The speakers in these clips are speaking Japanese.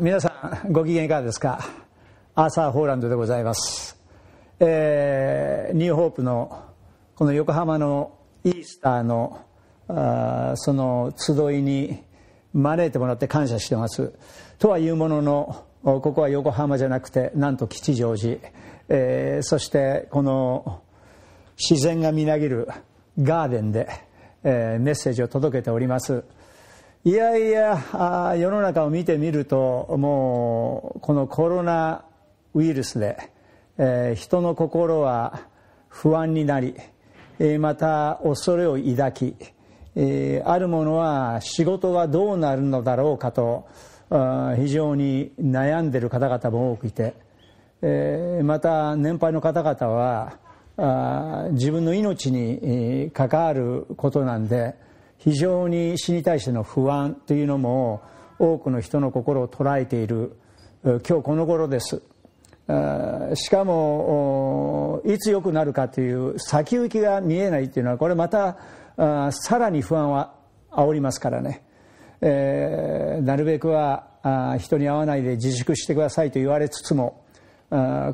皆さんご機嫌いかがですか？アーサー・ホーランドでございます、えー、ニューホープのこの横浜のイースターのあその集いに招いてもらって感謝してます。とはいうもののここは横浜じゃなくてなんと吉祥寺、えー、そしてこの自然がみなぎるガーデンで、えー、メッセージを届けております。いやいや世の中を見てみるともうこのコロナウイルスで、えー、人の心は不安になり、えー、また恐れを抱き、えー、ある者は仕事がどうなるのだろうかと非常に悩んでる方々も多くいて、えー、また年配の方々はあ自分の命に関わることなんで非常に死に対しての不安というのも多くの人の心を捉えている今日この頃です。しかもいつ良くなるかという先行きが見えないというのはこれまたさらに不安は煽りますからね、えー、なるべくは人に会わないで自粛してくださいと言われつつも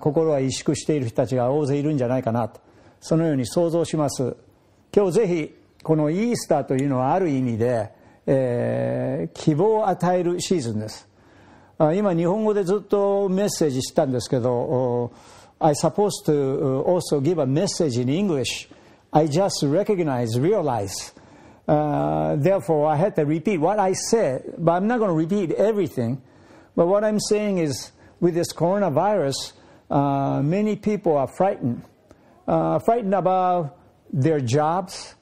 心は萎縮している人たちが大勢いるんじゃないかなと。そのように想像します。今日ぜひこのイースターというのはある意味で、えー、希望を与えるシーズンです今日本語でずっとメッセージしたんですけど I supposed to also give a message in English I just recognize, realize uh, therefore I had to repeat what I said but I'm not going to repeat everything but what I'm saying is with this coronavirus uh, many people are frightened uh, frightened about their jobs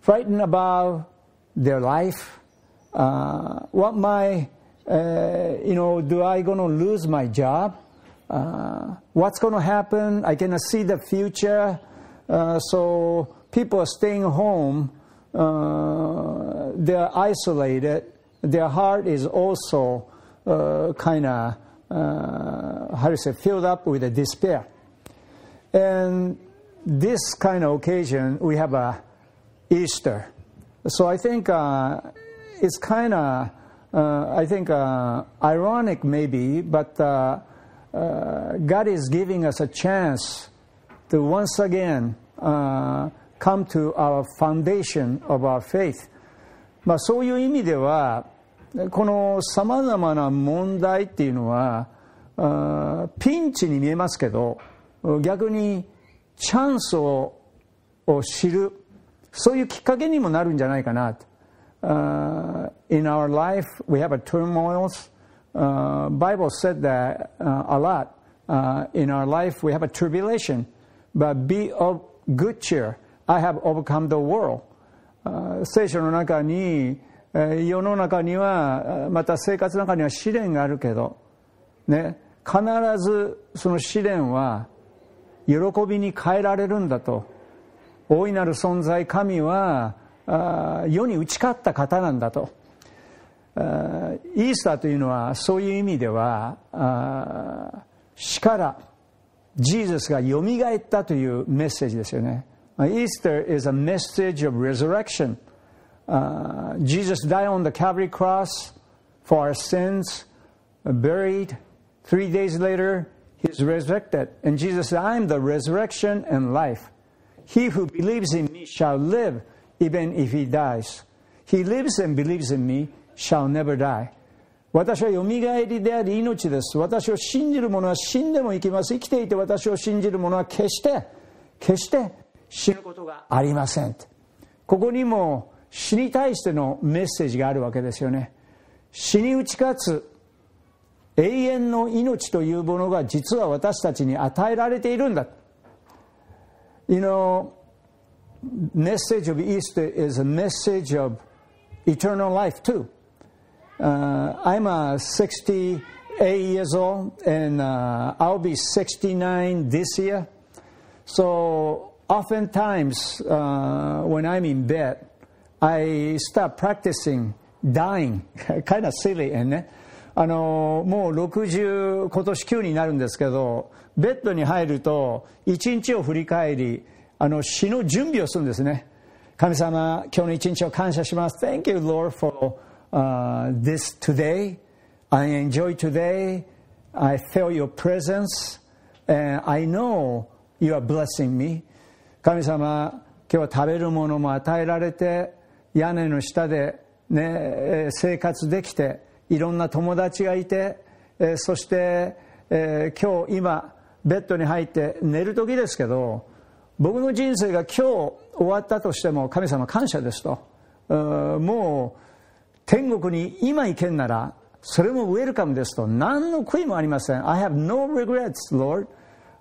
frightened about their life. Uh, what my, uh, you know, do I going to lose my job? Uh, what's going to happen? I cannot see the future. Uh, so people are staying home. Uh, they're isolated. Their heart is also uh, kind of, how do you say, filled up with despair. And this kind of occasion, we have a Easter. So I think uh, it's kind of, uh, I think, uh, ironic maybe, but uh, uh, God is giving us a chance to once again uh, come to our foundation of our faith. まあ、そういう意味ではこのさまざまな問題っていうのはピンチに見えますけど逆にチャンスを知るそういうきっかけにもなるんじゃないかなと。Uh, in our life, we have a turmoils. Uh, Bible said that uh, a lot. Uh, in our life, we have a tribulation, but be of good cheer. I have overcome the world. 聖書の中に世の中にはまた生活の中には試練があるけど、ね、必ずその試練は喜びに変えられるんだと大いなる存在神は世に打ち勝った方なんだとイースターというのはそういう意味では死からジーザスがよみがえったというメッセージですよね Easter is a message of resurrection uh, Jesus died on the Calvary cross for our sins buried three days later he's resurrected and Jesus said I'm the resurrection and life He who believes in me shall live even if he dies. He lives and believes in me shall never die. 私はよみがえりであり命です。私を信じる者は死んでも生きます。生きていて私を信じる者は決して、決して死ぬことがありません。ここにも死に対してのメッセージがあるわけですよね。死に打ち勝つ永遠の命というものが実は私たちに与えられているんだ。You know, message of Easter is a message of eternal life too. Uh, I'm uh, 68 years old, and uh, I'll be 69 this year. So oftentimes, uh, when I'm in bed, I start practicing dying. kind of silly, and ね。あのもう60今年9になるんですけど ベッドに入ると一日を振り返りあの死の準備をするんですね神様今日の一日を感謝します Thank you Lord for、uh, this today I enjoy today. I feel your presence. And I know you are blessing me. 神様、今日は食べるものも与えられて、屋根の下で、ね、生活できて、いろんな友達がいて、そして、えー、今日今ベッドに入って寝る時ですけど僕の人生が今日終わったとしても神様感謝ですともう天国に今行けんならそれもウェルカムですと何の悔いもありません I have no regrets Lord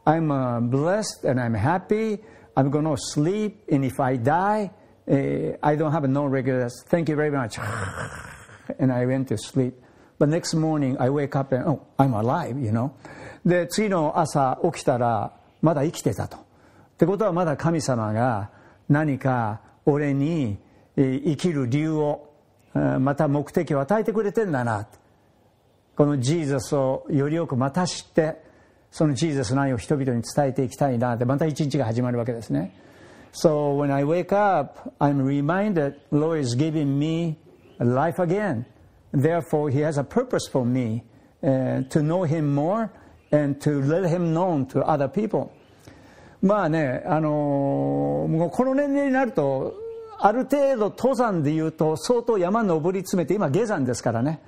I'm、blessed and I'm happy I'm going to sleep and if I die、I don't have no regrets thank you very much and I went to sleep But next morning I wake up and, oh, I'm alive, you know. で、次の朝起きたら、まだ生きてたと。ってことはまだ神様が何か俺に生きる理由を、また目的を与えてくれてんだな。このジーザスをよりよくまた知って、そのジーザスの愛を人々に伝えていきたいなって、また一日が始まるわけですね。So when I wake up, I'm reminded Lord is giving me life again. Therefore, He has a purpose for me to know Him more and to let Him known to other people. まあね、あのー、もうこの年齢になると、ある程度登山でいうと相当山登り詰めて、今下山ですからね。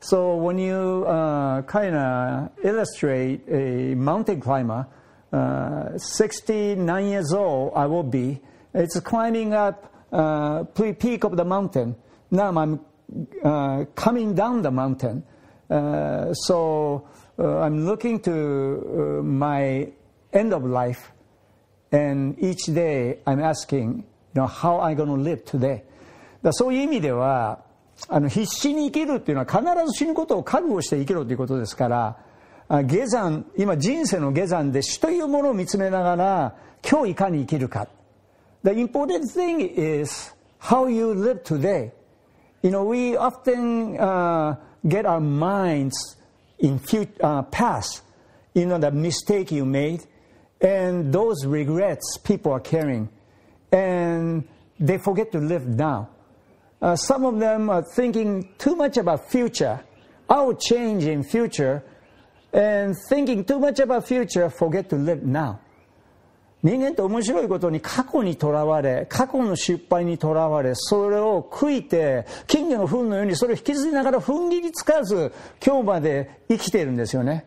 So when you uh, kind of illustrate a mountain climber, uh, 69 years old I will be, it's climbing up uh, peak of the mountain. Now I'm uh, coming down the mountain. Uh, so uh, I'm looking to uh, my end of life, and each day I'm asking, you know, how am I going to live today? だそういう意味ではあの必死に生きるっていうのは必ず死ぬことを覚悟して生きろということですから下山今人生の下山で死というものを見つめながら今日いかに生きるか The important thing is how you live today You know, we often uh, get our minds in future, uh, past, you know, the mistake you made, and those regrets people are carrying, and they forget to live now. Uh, some of them are thinking too much about future. I will change in future, and thinking too much about future, forget to live now. 人間って面白いことに過去にとらわれ、過去の失敗にとらわれ、それを悔いて、金魚の糞のようにそれを引きずりながら踏ん切りつかず、今日まで生きているんですよね。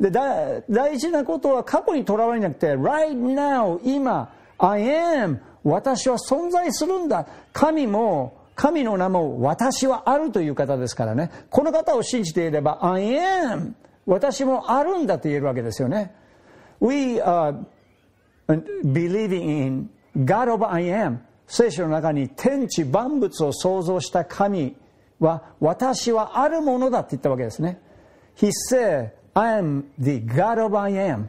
で、大事なことは過去にとらわれなくて、right now, 今、I am, 私は存在するんだ。神も、神の名も私はあるという方ですからね。この方を信じていれば、I am, 私もあるんだと言えるわけですよね。We are believing in God of I am 聖書の中に天地万物を創造した神は私はあるものだって言ったわけですね。He said I am the God of I am.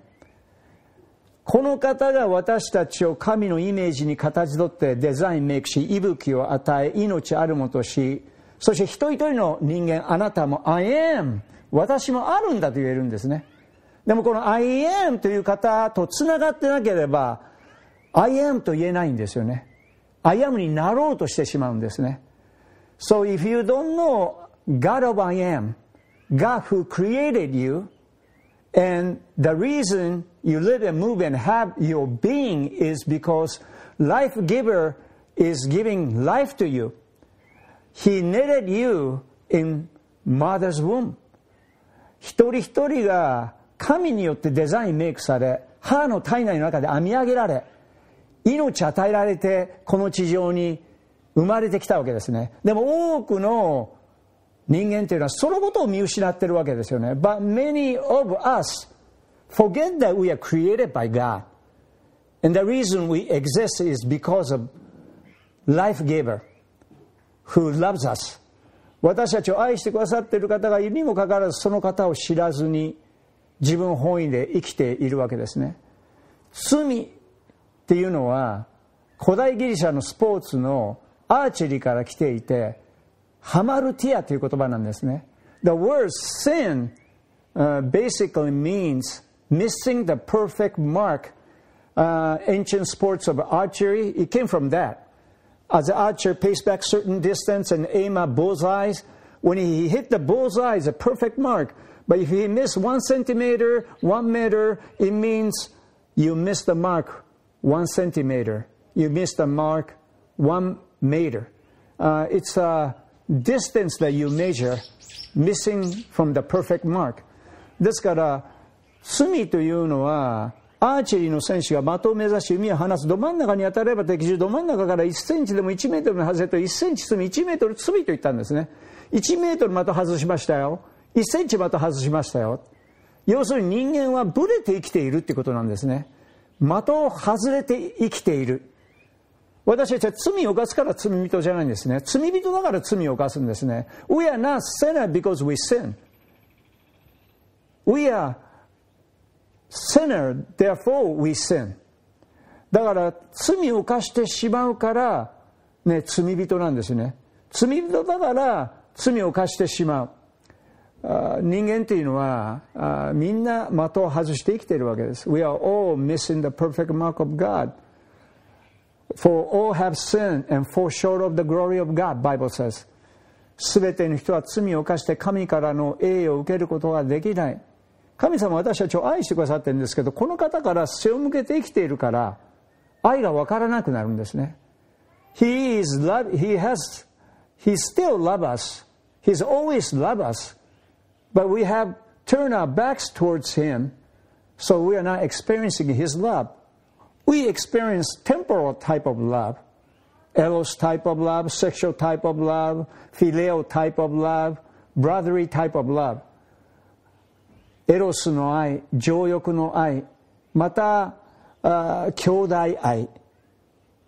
この方が私たちを神のイメージに形取ってデザインメイクし息吹を与え命あるものとしそして一人一人の人間あなたも I am 私もあるんだと言えるんですね。でもこの I am という方とつながってなければ I am と言えないんですよね I am になろうとしてしまうんですね So if you don't know God of I am God who created you and the reason you live and move and have your being is because life giver is giving life to you He knitted you in mother's womb 一人一人が神によってデザインメイクされ母の体内の中で編み上げられ命与えられてこの地上に生まれてきたわけですね。でも多くの人間というのはそのことを見失ってるわけですよね。But many of us forget that we are created by God. And the reason we exist is because of life giver who loves us. 私たちを愛してくださっている方がいるにもかかわらずその方を知らずに自分本位で生きているわけですね罪っていうのは古代ギリシャのスポーツのアーチェリーから来ていてハマルティアという言葉なんですね The word sin、uh, basically means missing the perfect mark uh, ancient sports of archery it came from that as the archer pays back certain distance and aim at bullseyes When he hit the bullseye, it's a perfect mark. But if he missed one centimeter, one meter, it means you missed the mark one centimeter. You missed the mark one meter. Uh, it's a distance that you measure missing from the perfect mark. ですから、罪というのは、アーチェリーの選手が的を目指し弓を放つど真ん中に当たれば敵中ど真ん中から1センチでも1メートルの外れと1センチ罪1メートル罪と言ったんですね1メートル的外しましたよ1センチ的外しましたよ要するに人間はブレて生きているってことなんですね的を外れて生きている私たちは罪を犯すから罪人じゃないんですね罪人だから罪を犯すんですね We are not sinner because we sin We are sinner, therefore we sin. だから罪を犯してしまうから、ね、罪人なんですね。罪人だから罪を犯してしまう。人間っていうのはみんな的を外して生きているわけです。We are all missing the perfect mark of God. For all have sinned and fall short of the glory of God, Bible says. すべての人は罪を犯して神からの栄誉を受けることができない。神様は私たちを愛してくださってるんですけどこの方から背を向けて生きているから愛が分からなくなるんですね He is love, he has, he still love us. He's always love us. But we have turned our backs towards him, so we are not experiencing his love. We experience temporal type of love, eros type of love, sexual type of love, filial type of love, brotherly type of love. エロスの愛情欲の愛またあ兄弟愛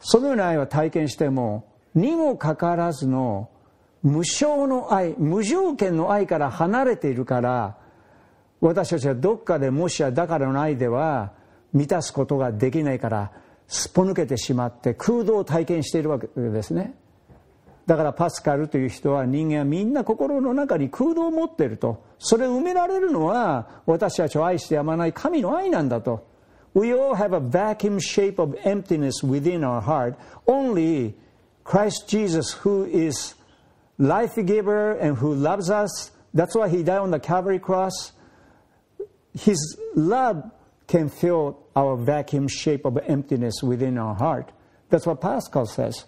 そのような愛は体験してもにもかかわらずの 無償の愛無条件の愛から離れているから私たちはどっかでもしやだからの愛では満たすことができないからすっぽ抜けてしまって空洞を体験しているわけですね。だからパスカルという人は人間はみんな心の中に空洞を持っていると。それを埋められるのは私たちを愛してやまない神の愛なんだと。We all have a vacuum shape of emptiness within our heart. Only Christ Jesus who is life giver and who loves us that's why he died on the Calvary cross his love can fill our vacuum shape of emptiness within our heart that's what Pascal says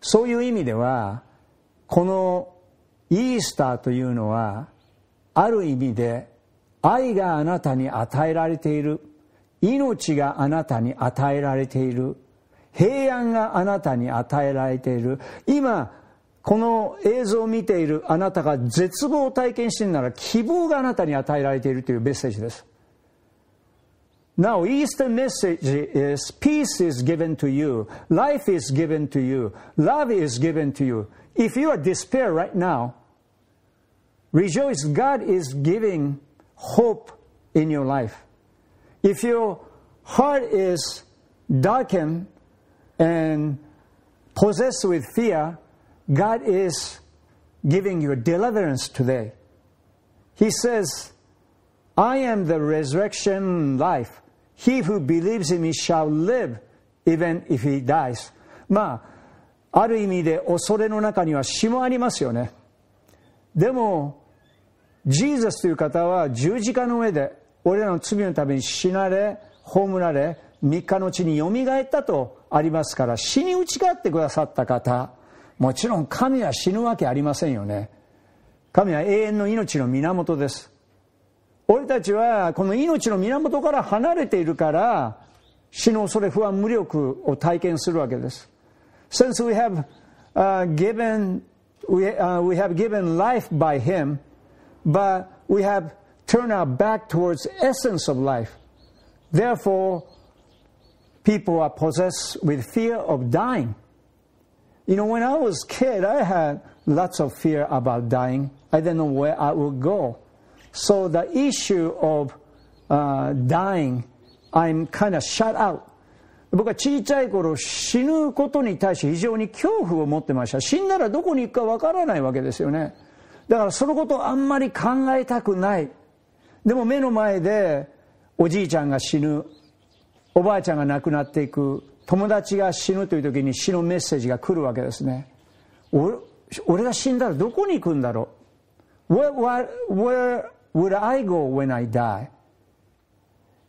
そういう意味ではこのイースターというのはある意味で愛があなたに与えられている命があなたに与えられている平安があなたに与えられている今 この映像を見ているあなたが絶望を体験しているなら希望があなたに与えられているというメッセージです Now, Easter message is peace is given to you, life is given to you, love is given to you. If you are despair right now, rejoice. God is giving hope in your life. If your heart is darkened and possessed with fear, God is giving you deliverance today. He says, I am the resurrection life. He who believes in me shall live even if he dies. まあ、ある意味で恐れの中には死もありますよね。でも、ジーザスという方は十字架の上で俺らの罪のために死なれ、葬られ、3日のうちによみがえったとありますから死に打ち勝ってくださった方もちろん神は死ぬわけありませんよね神は永遠の命の源です俺たちはこの命の源から離れているから死の恐れ不安無力を体験するわけです Since we have、uh, given we,、uh, we have given life by him but we have turned our back towards essence of life therefore people are possessed with fear of dying you know when I was a kid, I had lots of fear about dying I didn't know where I would go So the issue of、uh, dying, I'm kind of shut out. 僕は小さい頃死ぬことに対して非常に恐怖を持ってました。死んだらどこに行くかわからないわけですよね。だからそのことをあんまり考えたくない。でも目の前でおじいちゃんが死ぬ、おばあちゃんが亡くなっていく、友達が死ぬという時に死のメッセージが来るわけですね。 俺が死んだらどこに行くんだろう where, where, where would I go when I die?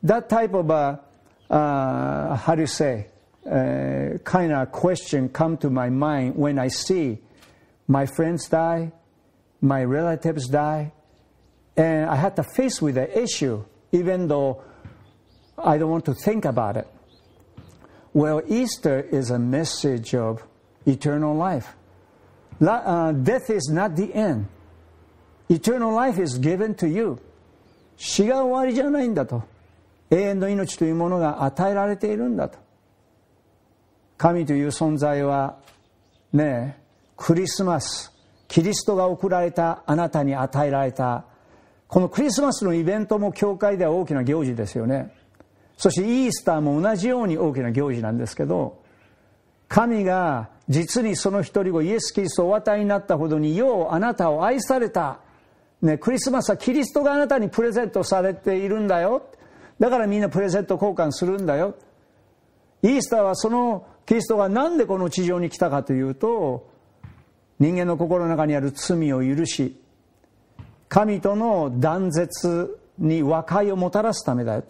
That type of a, uh, how do you say, uh, kind of question come to my mind when I see my friends die, my relatives die, and I had to face with the issue, even though I don't want to think about it. Well, Easter is a message of eternal life. Uh, death is not the end. Eternal life is given to you. 死が終わりじゃないんだと。永遠の命というものが与えられているんだと。神という存在は、ねクリスマス、キリストが送られたあなたに与えられた、このクリスマスのイベントも教会では大きな行事ですよね。そしてイースターも同じように大きな行事なんですけど、神が実にその一人子イエス・キリストをお与えになったほどにようあなたを愛された。ね、クリスマスはキリストがあなたにプレゼントされているんだよ。だからみんなプレゼント交換するんだよ。イースターはそのキリストが何でこの地上に来たかというと、人間の心の中にある罪を許し、神との断絶に和解をもたらすためだよ。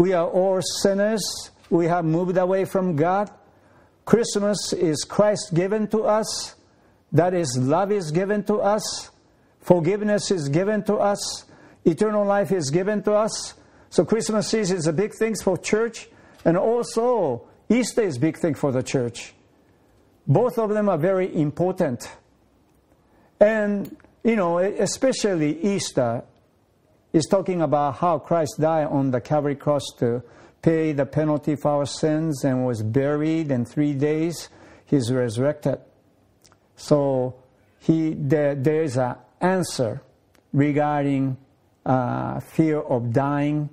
We are all sinners. We have moved away from God. Christmas is Christ given to us. That is, love is given to us. Forgiveness is given to us. Eternal life is given to us. So Christmas is a big thing for church. And also, Easter is a big thing for the church. Both of them are very important. And, you know, especially Easter is talking about how Christ died on the Calvary cross to paid the penalty for our sins and was buried in three days he's resurrected so he there, there is an answer regarding uh, fear of dying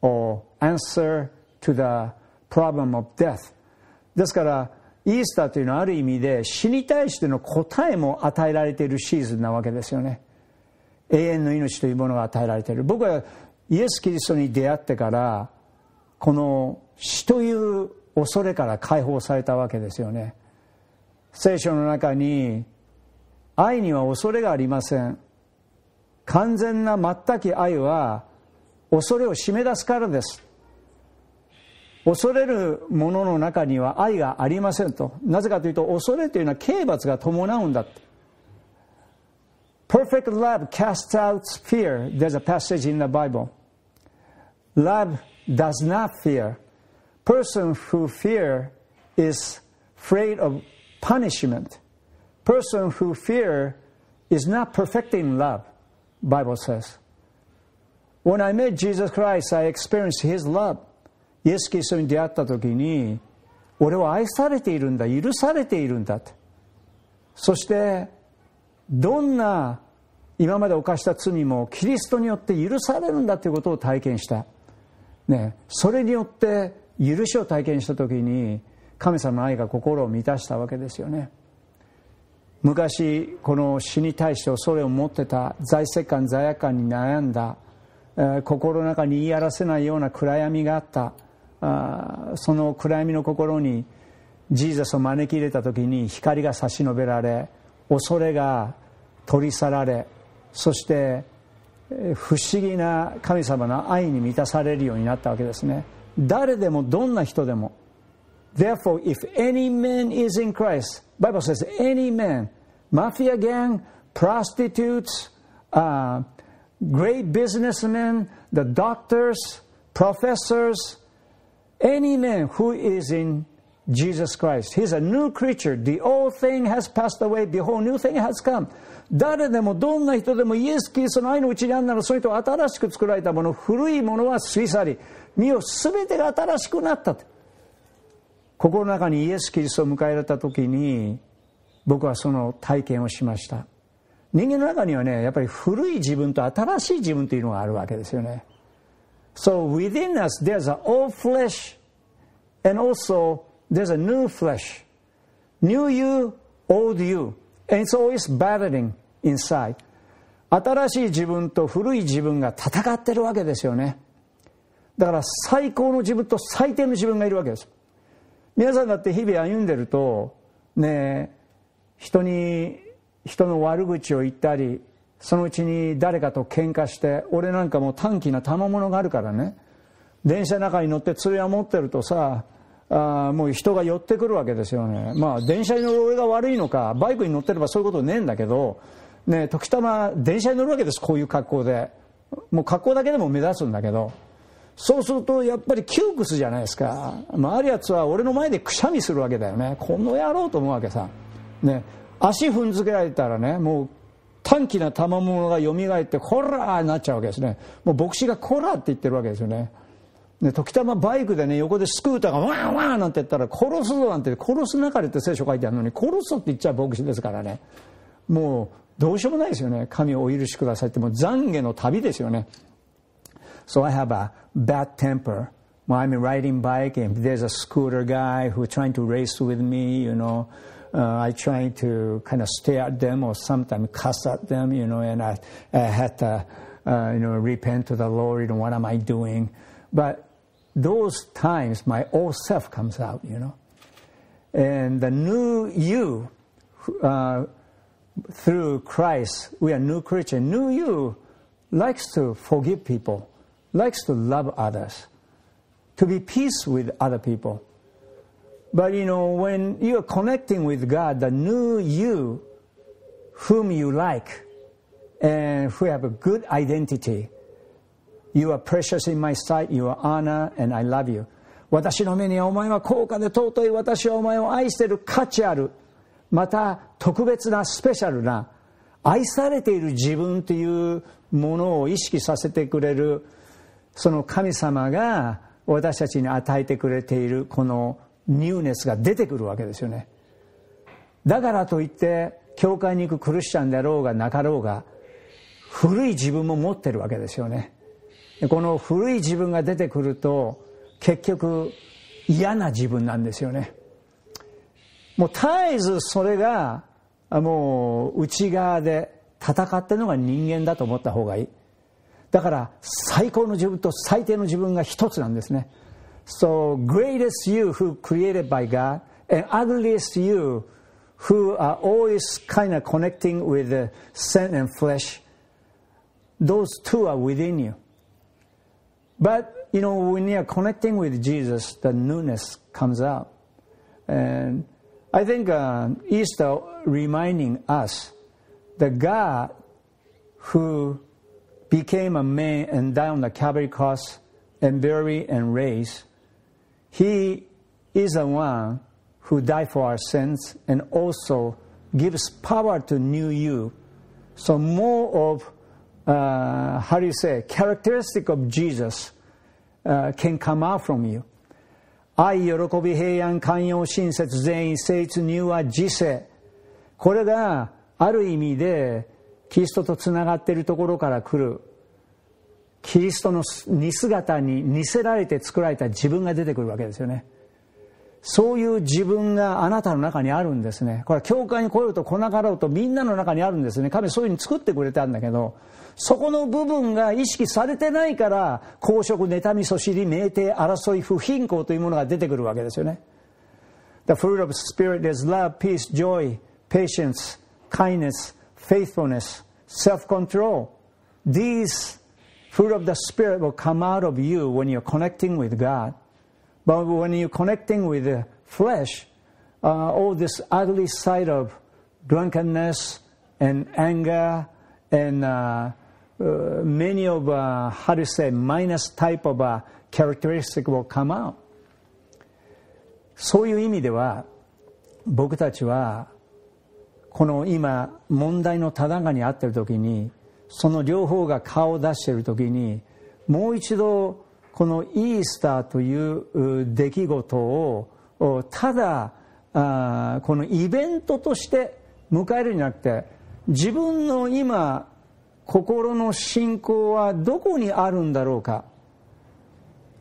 or answer to the problem of death ですからイースターというのはある意味で死に対しての答えも与えられているシーズンなわけですよね 永遠の命というものが与えられている。僕はイエス・キリストに出会ってからこの死という恐れから解放されたわけですよね。聖書の中に愛には恐れがありません。完全な全き愛は恐れを締め出すからです。恐れるものの中には愛がありませんと。なぜかというと恐れというのは刑罰が伴うんだって。Perfect love casts out fear. There's a passage in the Bible. Love does not fear. Person who fear is afraid of punishment. Person who fear is not perfecting love, Bible says. When I met Jesus Christ, I experienced His love. イエス・キリストに出会った時に、俺は愛されているんだ、許されているんだと。そして、 どんな今まで犯した罪もキリストによって許されるんだということを体験した。ね、それによって許しを体験した時に神様の愛が心を満たしたわけですよね昔この死に対して恐れを持ってた財政感罪悪感に悩んだ、えー、心の中に言い表せないような暗闇があったあその暗闇の心にジーザスを招き入れた時に光が差し伸べられ恐れが取り去られそして不思議な神様の愛に満たされるようになったわけですね誰でもどんな人でも Therefore, if any man is in Christ, Bible says any man, mafia gang, prostitutes, uh, great businessmen, the doctors, professors, any man who is in Jesus Christ, he's a new creature. The old thing has passed away. Behold, new thing has come. 誰でもどんな人でもイエス・キリストの愛のうちにあんならそれと新しく作られたもの古いものは過ぎ去り身を全てが新しくなった。と心の中にイエス・キリストを迎えられた時に僕はその体験をしました。人間の中にはねやっぱり古い自分と新しい自分というのがあるわけですよね。So within us there's an old flesh and also there's a new flesh. New you old you. And it's always battling. Inside 新しい自分と古い自分が戦ってるわけですよね。だから最高の自分と最低の自分がいるわけです。皆さんだって日々歩んでるとね人に人の悪口を言ったりそのうちに誰かと喧嘩して俺なんかもう短気な賜物があるからね。電車の中に乗って連れを持ってるとさあもう人が寄ってくるわけですよね。まあ電車に乗る俺が悪いのかバイクに乗ってればそういうことねえんだけどね時たま電車に乗るわけですこういう格好で。もう格好だけでも目立つんだけど。そうするとやっぱり窮屈じゃないですか、まあ、あるやつは俺の前でくしゃみするわけだよね。この野郎と思うわけさ。ね足踏んづけられたらねもう短気な賜物がよみがえってコラーになっちゃうわけですね。もう牧師がコラーって言ってるわけですよね。で時たまバイクでね横でスクーターがワンワンなんて言ったら殺すぞなんて殺すなかれって聖書書いてあるのに殺すぞって言っちゃう牧師ですからね。もうどうしようもないですよね神をお許しくださいってもう懺悔の旅ですよね So I have a bad temper when I'm riding bike and there's a scooter guy who's trying to race with me you know uh, I try to kind of stare at them or sometimes cuss at them, you know, and I, I had to, uh, you know, repent to the Lord, you know, what am I doing? But those times, my old self comes out, you know. And the new you, uh, through Christ, we are new creature. New you likes to forgive people, likes to love others, to be peace with other people. But you know, when you're connecting with God, the new you, whom you like, and who have a good identity, you are precious in my sight, you are honor, and I love you. 私の目にお前は高価で尊い私はお前を愛している価値ある また特別なスペシャルな愛されている自分というものを意識させてくれるその神様が私たちに与えてくれているこのニューネスが出てくるわけですよね。だからといって教会に行くクリスチャンであろうがなかろうが古い自分も持ってるわけですよね。この古い自分が出てくると結局嫌な自分なんですよね。もう絶えずそれがもう内側で戦ってるのが人間だと思った方がいいだから最高の自分と最低の自分が一つなんですね So, greatest you who created by God, and ugliest you who are always kind of connecting with the sin and flesh, those two are within you. But, you know, when you are connecting with Jesus, the newness comes out. And I think uh, Easter reminding us that God who became a man and died on the Calvary cross and buried and raised he is the one who died for our sins and also gives power to new you. So more of, uh, how do you say, characteristic of Jesus uh, can come out from you. 愛、喜び、平安、寛容、親切、善意、誠実、入和、自制。これがある意味でキリストとつながっているところから来るキリストの似姿に似せられて作られた自分が出てくるわけですよねそういう自分があなたの中にあるんですねこれは教会に来ようと来なかろうとみんなの中にあるんですね神はそういうふうに作ってくれたんだけどそこの部分が意識されてないから公職妬みそしり酩酊争い不貧困というものが出てくるわけですよね The fruit of spirit is love, peace, joy, patience, kindness, faithfulness, self-control. These fruit of the Spirit will come out of you when you're connecting with God. But when you're connecting with the flesh, uh, all this ugly side of drunkenness and anger and uh, uh, many of, uh, how to say, minus type of uh, characteristic will come out. そういう意味では僕たちはこの今問題のただがにあっている時にその両方が顔を出している時にもう一度このイースターという出来事をただあこのイベントとして迎えるんじゃなくて自分の今心の信仰はどこにあるんだろうか。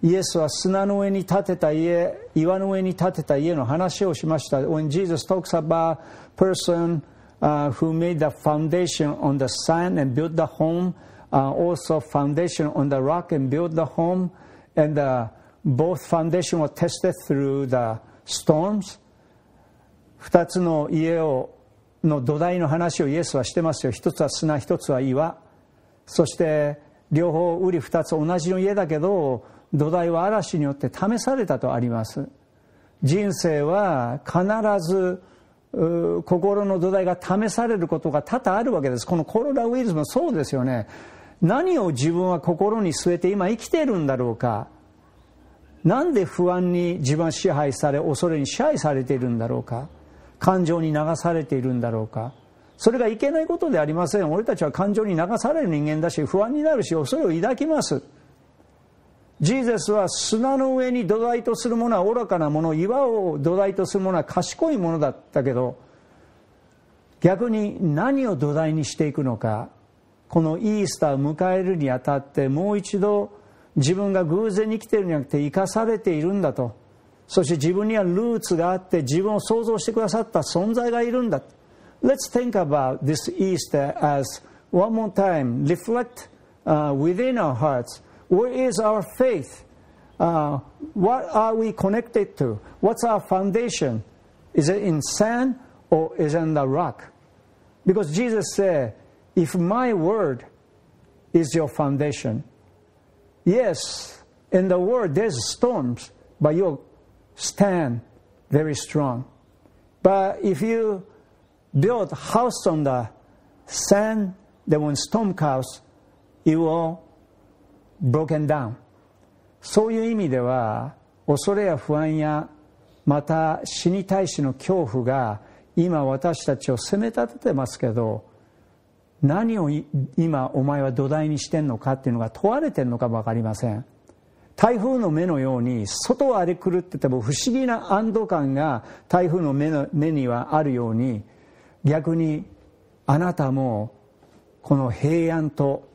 イエスは砂の上に建てた家岩の上に建てた家の話をしました。When Jesus talks about person uh, who made the foundation on the sand and built the home, uh, also foundation on the rock and built the home, and uh, both foundation were tested through the storms. 二つの家をの土台の話をイエスはしてますよ。一つは砂一つは岩。そして両方瓜二つ同じの家だけど土台は嵐によって試されたとあります。人生は必ず心の土台が試されることが多々あるわけです。このコロナウイルスもそうですよね。何を自分は心に据えて今生きているんだろうか？なんで不安に自分は支配され恐れに支配されているんだろうか？感情に流されているんだろうか？それがいけないことではありません。俺たちは感情に流される人間だし不安になるし恐れを抱きます。ジーゼスは砂の上に土台とするものは愚かなもの岩を土台とするものは賢いものだったけど逆に何を土台にしていくのか？このイースターを迎えるにあたってもう一度自分が偶然に生きているんじゃなくて生かされているんだとそして自分にはルーツがあって自分を創造してくださった存在がいるんだ Let's think about this Easter as one more time reflect、uh, within our hearts Where is our faith? Uh, what are we connected to? What's our foundation? Is it in sand or is it in the rock? Because Jesus said, if my word is your foundation, yes, in the world there's storms, but you'll stand very strong. But if you build a house on the sand, then when storm comes, it will broken down そういう意味では恐れや不安やまた死に対しの恐怖が今私たちを責め立ててますけど 何を今お前は土台にしてんのかっていうのが問われてんのか分かりません。台風の目のように外は荒れ狂ってても不思議な安堵感が台風の目の目にはあるように逆にあなたもこの平安と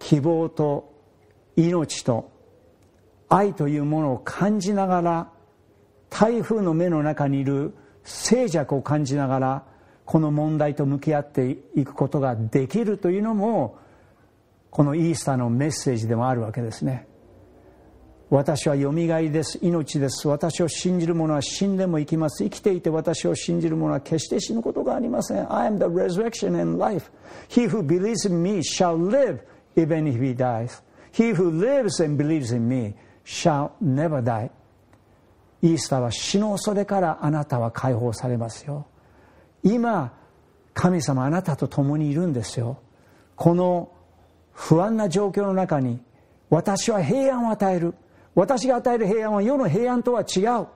希望と命と愛というものを感じながら台風の目の中にいる静寂を感じながらこの問題と向き合っていくことができるというのもこのイースターのメッセージでもあるわけですね。私はよみがえりです。命です。私を信じる者は死んでも生きます。生きていて私を信じる者は決して死ぬことがありません。I am the resurrection and life. He who believes in me shall live even if he dies. He who lives and believes in me shall never die. イースターは死の恐れからあなたは解放されますよ。今、神様あなたと共にいるんですよ。この不安な状況の中に私は平安を与える。私が与える平安は世の平安とは違う。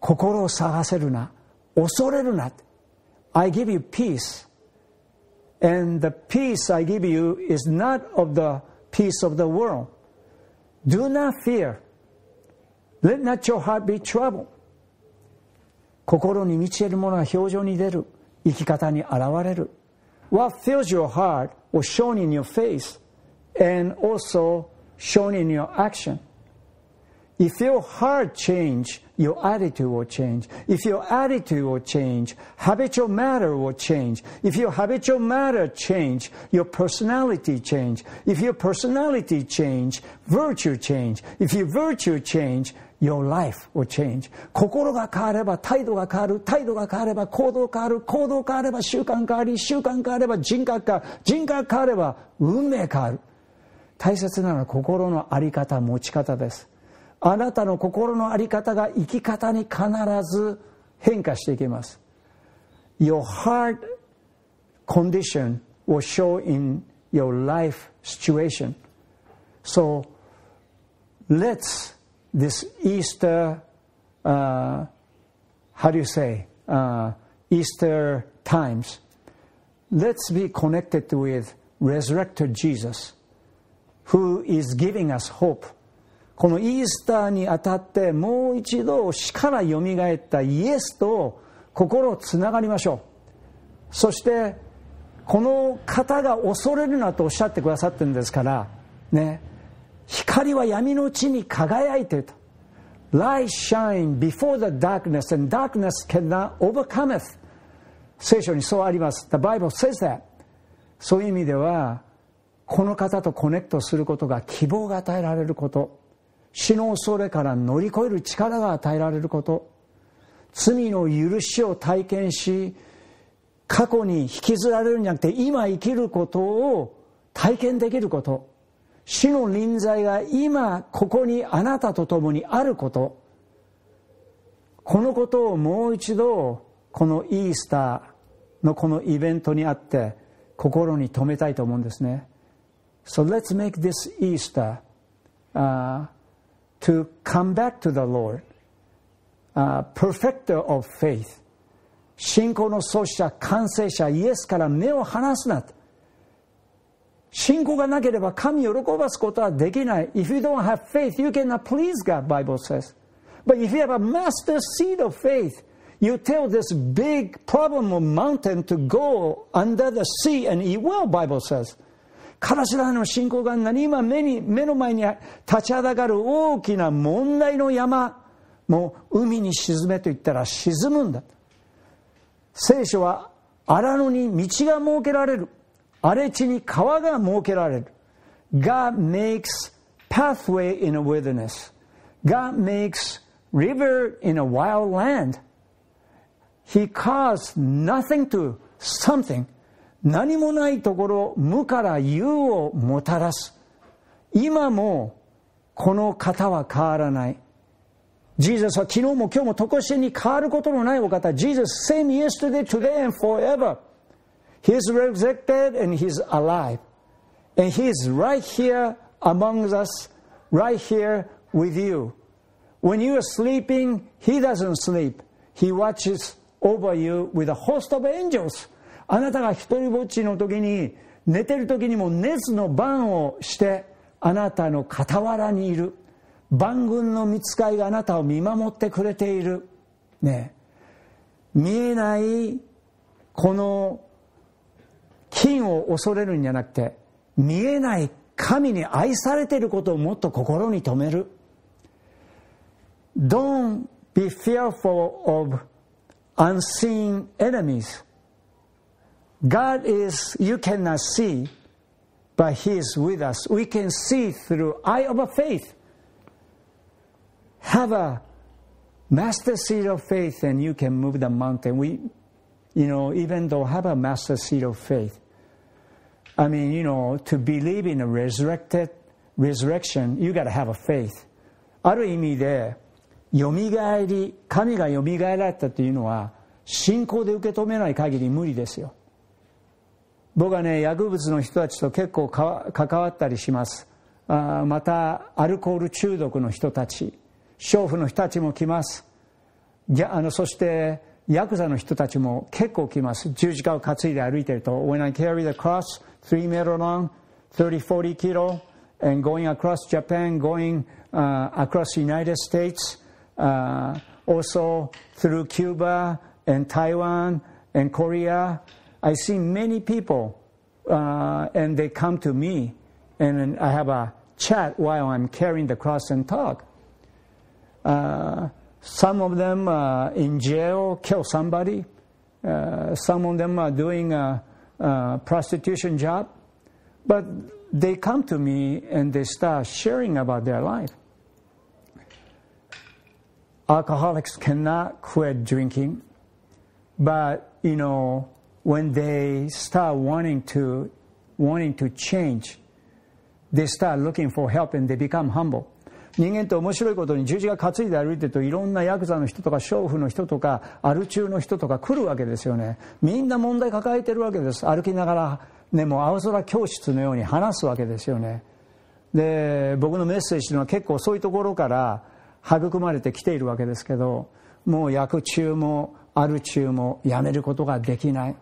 心を探せるな。恐れるな。I give you peace. And the peace I give you is not of the peace of the world. Do not fear. Let not your heart be troubled. 心に満ち得るものは表情に出る。生き方に現れる。What fills your heart was shown in your face and also shown in your action. If your heart change, your attitude will change. If your attitude will change, habitual matter will change. If your habitual matter change, your personality change. If your personality change, virtue change. If your virtue change, your life will change. 心が変われば態度が変わる。態度が変われば行動変わる。行動変われば習慣変わり。習慣変われば人格変わる。人格変われば運命変わる。大切なのは心の在り方、持ち方です。 あなたの心の在り方が生き方に必ず変化していきます Your heart condition will show in your life situation so let's this Easter uh, how do you say uh, Easter times let's be connected with resurrected Jesus who is giving us hope このイースターにあたってもう一度死からよみがえったイエスと心をつながりましょう。そしてこの方が恐れるなとおっしゃってくださってるんですからね光は闇のうちに輝いていると Light shine before the darkness and darkness cannot overcometh. 聖書にそうあります。The Bible says that. そういう意味ではこの方とコネクトすることが希望が与えられること。死の恐れから乗り越える力が与えられること。罪の許しを体験し過去に引きずられるんじゃなくて今生きることを体験できること。死の臨在が今ここにあなたと共にあること。このことをもう一度このイースターのこのイベントにあって心に留めたいと思うんですね。So let's make this Easter、uh, to come back to the Lord, uh, perfecter of faith. 信仰の創始者、完成者、イエスから目を離すな。信仰がなければ神を喜ばすことはできない。If you don't have faith, you cannot please God, Bible says. But if you have a master seed of faith, you tell this big problem of mountain to go under the sea and it will, Bible says. からしらの信仰が何今目に目の前に立ちはだかる大きな問題の山もう海に沈めと言ったら沈むんだ聖書は荒野に道が設けられる荒れ地に川が設けられる God makes pathway in a wilderness God makes river in a wild land He caused nothing to something 何もないところ無から有をもたらす今もこの方は変わらないジーザスは昨日も今日も常しえに変わることのないお方。Jesus same yesterday, today and forever. He is resurrected and He's alive. And He is right here among us, right here with you. When you are sleeping, He doesn't sleep. He watches over you with a host of angels. あなたが一人ぼっちの時に寝てる時にも熱の番をしてあなたの傍らにいる。万軍の見つかいがあなたを見守ってくれている。ね。見えないこの金を恐れるんじゃなくて見えない神に愛されていることをもっと心に留める。Don't be fearful of unseen enemies. God is, you cannot see, but He is with us. We can see through eye of a faith. Have a master seed of faith and you can move the mountain. We, you know, even though have a master seed of faith. I mean, you know, to believe in a resurrected resurrection, you got to have a faith. ある意味で、よみがえり、神がよみがえられたというのは、信仰で受け止めない限り無理ですよ。 僕はね薬物の人たちと結構関わったりしますあまたアルコール中毒の人たち娼婦の人たちも来ますあのそしてヤクザの人たちも結構来ます十字架を担いで歩いてると When I carry the cross 3 meter long 30 40 kilo and going across Japan going、uh, across United States、uh, also through Cuba and Taiwan and Korea I see many people, uh, and they come to me, and I have a chat while I'm carrying the cross and talk. Uh, some of them uh, in jail kill somebody. Uh, some of them are doing a, a prostitution job, but they come to me and they start sharing about their life. Alcoholics cannot quit drinking, but you know when they start wanting to, wanting to change, they start looking for help and they become humble. 人間って面白いことに十字架担いで歩いてるといろんなヤクザの人とか娼婦の人とかアル中の人とか来るわけですよね。みんな問題抱えてるわけです。歩きながらねもう青空教室のように話すわけですよね。で僕のメッセージというのは結構そういうところから育まれてきているわけですけどもう薬中もアル中もやめることができない。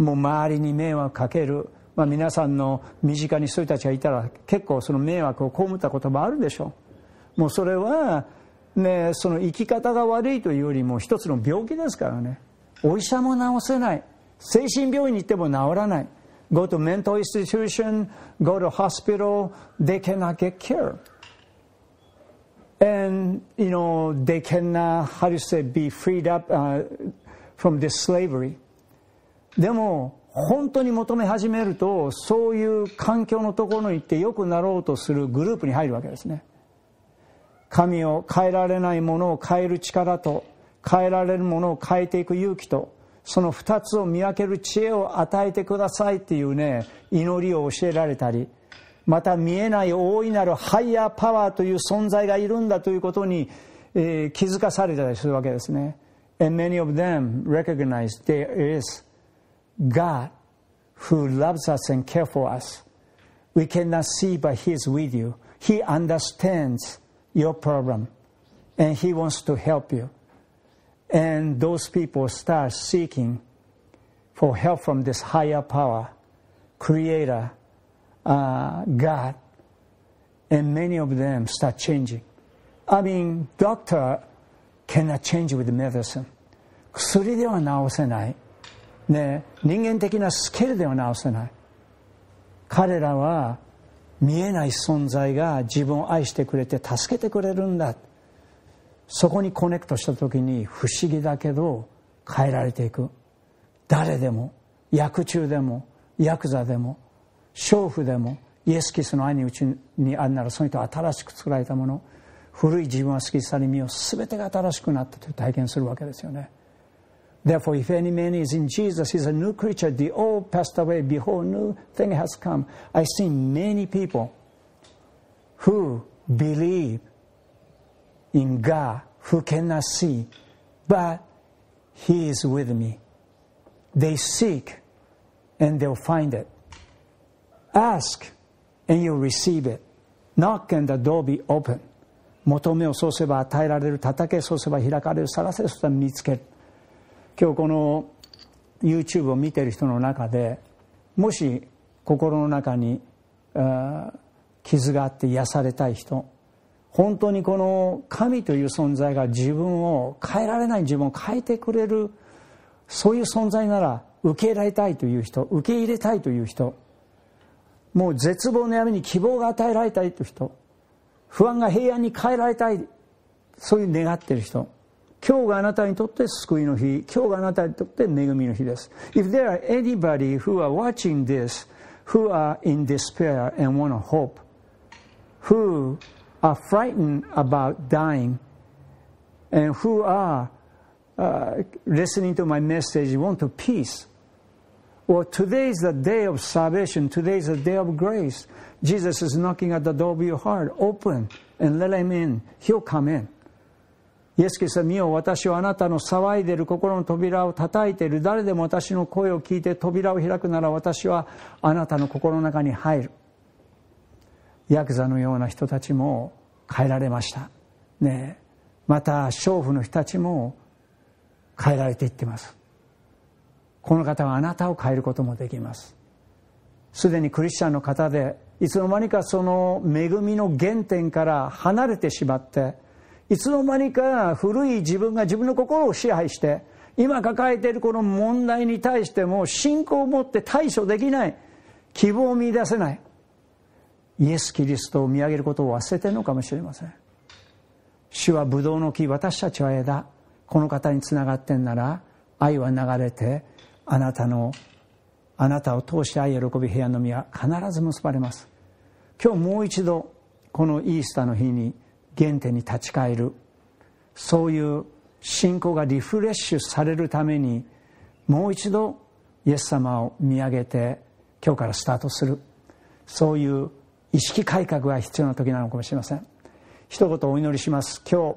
もう周りに迷惑かける、まあ、皆さんの身近にそういう人たちがいたら結構その迷惑を被ったこともあるでしょうもうそれはねその生き方が悪いというよりも一つの病気ですからねお医者も治せない精神病院に行っても治らない Go to mental institution, go to hospital, they cannot get care. And, you know, they cannot, how do you say, be freed up uh, from this slavery. でも本当に求め始めるとそういう環境のところに行って良くなろうとするグループに入るわけですね神を変えられないものを変える力と変えられるものを変えていく勇気とその2つを見分ける知恵を与えてくださいっていうね祈りを教えられたりまた見えない大いなるハイヤーパワーという存在がいるんだということに、えー、気づかされたりするわけですね。And many of them recognize there is God who loves us and cares for us. We cannot see, but He is with you. He understands your problem and He wants to help you. And those people start seeking for help from this higher power, Creator, uh, God, and many of them start changing. I mean, doctor cannot change with medicine. 薬では治せない。 ね、人間的なスキルでは治せない。彼らは見えない存在が自分を愛してくれて助けてくれるんだ。そこにコネクトした時に不思議だけど変えられていく誰でも薬中でもヤクザでも娼婦でもイエス・キスの愛にうちにあるならその人は新しく作られたもの古い自分は過ぎ去り身を全てが新しくなったという体験するわけですよね Therefore, if any man is in Jesus, he's a new creature. The old passed away. Behold, new thing has come. I see many people who believe in God who cannot see, but He is with me. They seek and they'll find it. Ask and you'll receive it. Knock and the door be open. 求めをそうすれば与えられる叩けそうすれば開かれる探せそうすれば見つける 今日この YouTube を見てる人の中でもし心の中に傷があって癒されたい人本当にこの神という存在が自分を変えられない自分を変えてくれるそういう存在なら受け入れられたいという人受け入れたいという人もう絶望の闇に希望が与えられたいという人不安が平安に変えられたいそういう願っている人今日があなたにとって救いの日今日があなたにとって恵みの日です If there are anybody who are watching this who are in despair and want hope who are frightened about dying and who are uh, listening to my message want to peace. Well, today is the day of salvation. Today is the day of grace. Jesus is knocking at the door of your heart. Open and let him in. He'll come in. イエス・キリストは見よ私はあなたの騒いでる心の扉を叩いている。誰でも私の声を聞いて扉を開くなら私はあなたの心の中に入る。ヤクザのような人たちも変えられました。ねまた娼婦の人たちも変えられていってます。この方はあなたを変えることもできます。すでにクリスチャンの方でいつの間にかその恵みの原点から離れてしまっていつの間にか古い自分が自分の心を支配して今抱えているこの問題に対しても信仰を持って対処できない。希望を見いだせない。イエス・キリストを見上げることを忘れてるのかもしれません。主はブドウの木私たちは枝。この方につながってんなら愛は流れてあなたのあなたを通して愛喜び平安の実は必ず結ばれます。今日もう一度このイースターの日に原点に立ち返る。そういう信仰がリフレッシュされるためにもう一度イエス様を見上げて今日からスタートする。そういう意識改革が必要な時なのかもしれません。一言お祈りします。今日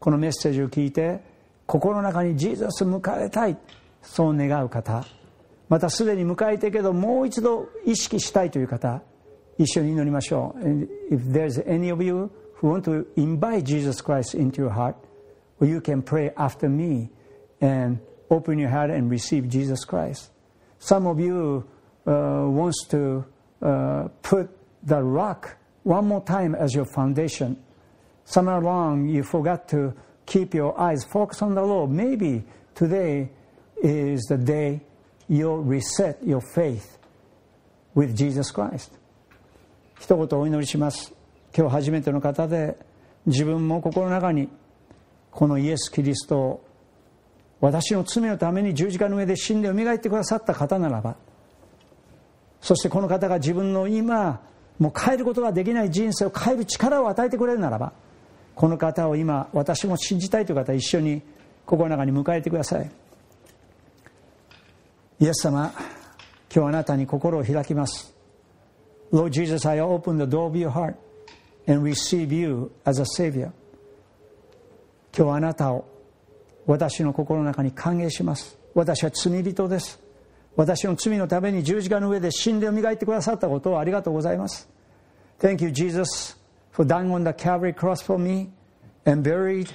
このメッセージを聞いて心の中にジーザス迎えたい。そう願う方。またすでに迎えてけどもう一度意識したいという方一緒に祈りましょう。If there's any of you who want to invite Jesus Christ into your heart well, you can pray after me and open your heart and receive Jesus Christ some of you uh, wants to uh, put the rock one more time as your foundation. Somewhere along, you forgot to keep your eyes focused on the Lord. Maybe today is the day you'll reset your faith with Jesus Christ. 一言お祈りします。 今日初めての方で自分も心の中にこのイエス・キリストを私の罪のために十字架の上で死んで蘇ってくださった方ならばそしてこの方が自分の今もう変えることができない人生を変える力を与えてくれるならばこの方を今私も信じたいという方一緒に心の中に迎えてください。イエス様今日あなたに心を開きます。Lord Jesus, I open the door of your heart. And receive you as a Savior 今日あなたを私の心の中に歓迎します私は罪人です私の罪のために十字架の上で死んで磨いてくださったことをありがとうございます Thank you Jesus for dying on the Calvary cross for me and buried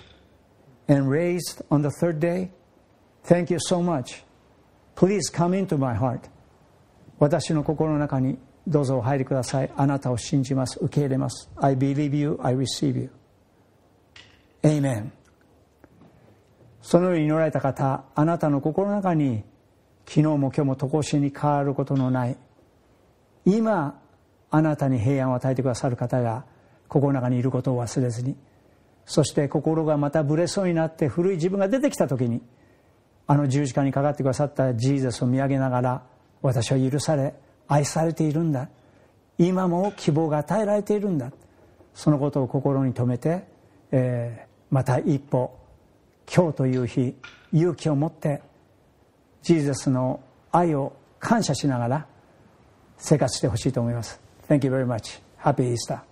and raised on the third day Thank you so much Please come into my heart 私の心の中にどうぞお入りください。あなたを信じます。受け入れます。I believe you, I receive you. Amen. そのように祈られた方あなたの心の中に昨日も今日も常しに変わることのない。今あなたに平安を与えてくださる方が心の中にいることを忘れずに。そして心がまたぶれそうになって古い自分が出てきた時にあの十字架にかかってくださったジーザスを見上げながら私は許され愛されているんだ今も希望が与えられているんだそのことを心に留めて、えー、また一歩今日という日勇気を持ってジーザスの愛を感謝しながら生活してほしいと思います Thank you very much. Happy Easter.